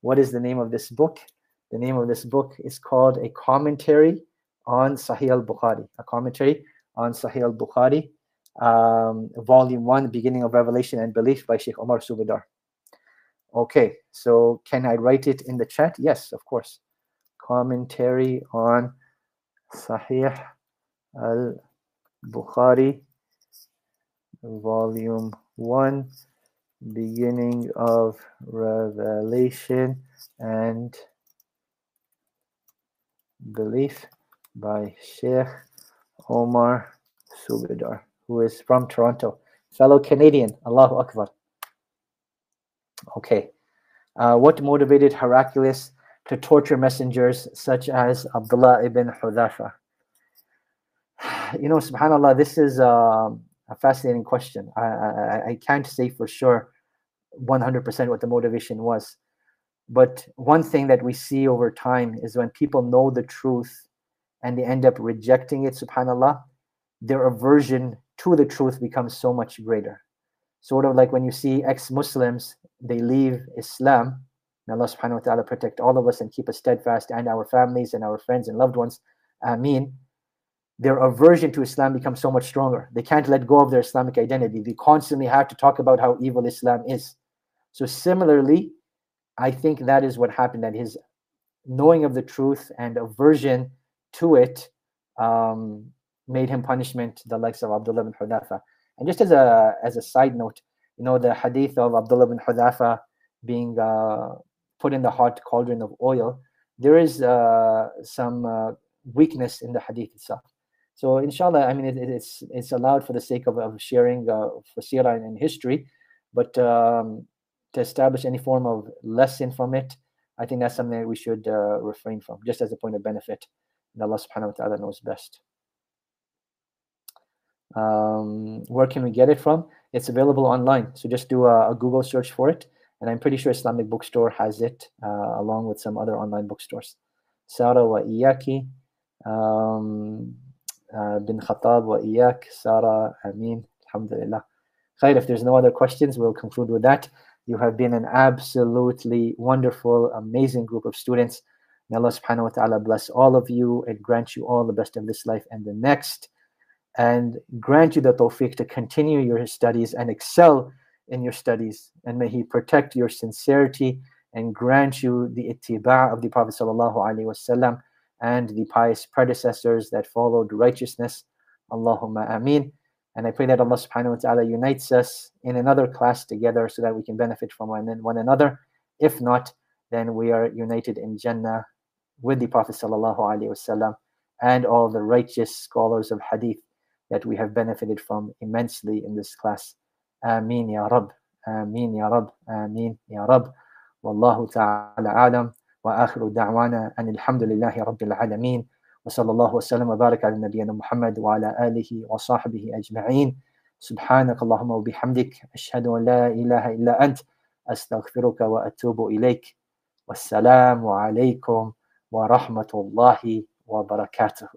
What is the name of this book? The name of this book is called A Commentary on Sahih al-Bukhari. A commentary on Sahih al-Bukhari, um, volume 1, Beginning of Revelation and Belief by Sheikh Omar Subedar. Okay, so can I write it in the chat? Yes, of course. Commentary on Sahih al-Bukhari, volume 1, beginning of revelation and belief by Sheikh Omar Subedar, who is from Toronto, fellow Canadian. Allahu Akbar. Okay. Uh, what motivated Heraclius to torture messengers such as Abdullah ibn Hudhafa? You know, subhanAllah, this is uh, a fascinating question. I, I, I can't say for sure 100% what the motivation was. But one thing that we see over time is when people know the truth and they end up rejecting it, subhanAllah, their aversion to the truth becomes so much greater. Sort of like when you see ex Muslims, they leave Islam. May Allah subhanahu wa ta'ala protect all of us and keep us steadfast and our families and our friends and loved ones. Ameen their aversion to Islam becomes so much stronger. They can't let go of their Islamic identity. They constantly have to talk about how evil Islam is. So, similarly, I think that is what happened that his knowing of the truth and aversion to it um, made him punishment, the likes of Abdullah bin Hudhafa. And just as a, as a side note, you know, the hadith of Abdullah bin Hudhafa being uh, put in the hot cauldron of oil, there is uh, some uh, weakness in the hadith itself. So inshallah, I mean, it, it's it's allowed for the sake of, of sharing uh, for seerah and, history, but um, to establish any form of lesson from it, I think that's something that we should uh, refrain from, just as a point of benefit. And Allah subhanahu wa ta'ala knows best. Um, where can we get it from? It's available online. So just do a, a Google search for it. And I'm pretty sure Islamic Bookstore has it uh, along with some other online bookstores. Sara wa iyaki. Um, bin Khattab wa iyak, Sarah, Amin, Alhamdulillah. Khair, if there's no other questions, we'll conclude with that. You have been an absolutely wonderful, amazing group of students. May Allah subhanahu wa ta'ala bless all of you and grant you all the best of this life and the next. And grant you the tawfiq to continue your studies and excel in your studies. And may He protect your sincerity and grant you the ittiba' of the Prophet and the pious predecessors that followed righteousness. Allahumma ameen. And I pray that Allah subhanahu wa ta'ala unites us in another class together so that we can benefit from one, another. If not, then we are united in Jannah with the Prophet and all the righteous scholars of hadith that we have benefited from immensely in this class. Ameen ya Rab. Ameen ya Rab. Ameen ya Rab. Wallahu ta'ala alam. واخر دعوانا ان الحمد لله رب العالمين وصلى الله وسلم وبارك على نبينا محمد وعلى اله وصحبه اجمعين سبحانك اللهم وبحمدك اشهد ان لا اله الا انت استغفرك واتوب اليك والسلام عليكم ورحمه الله وبركاته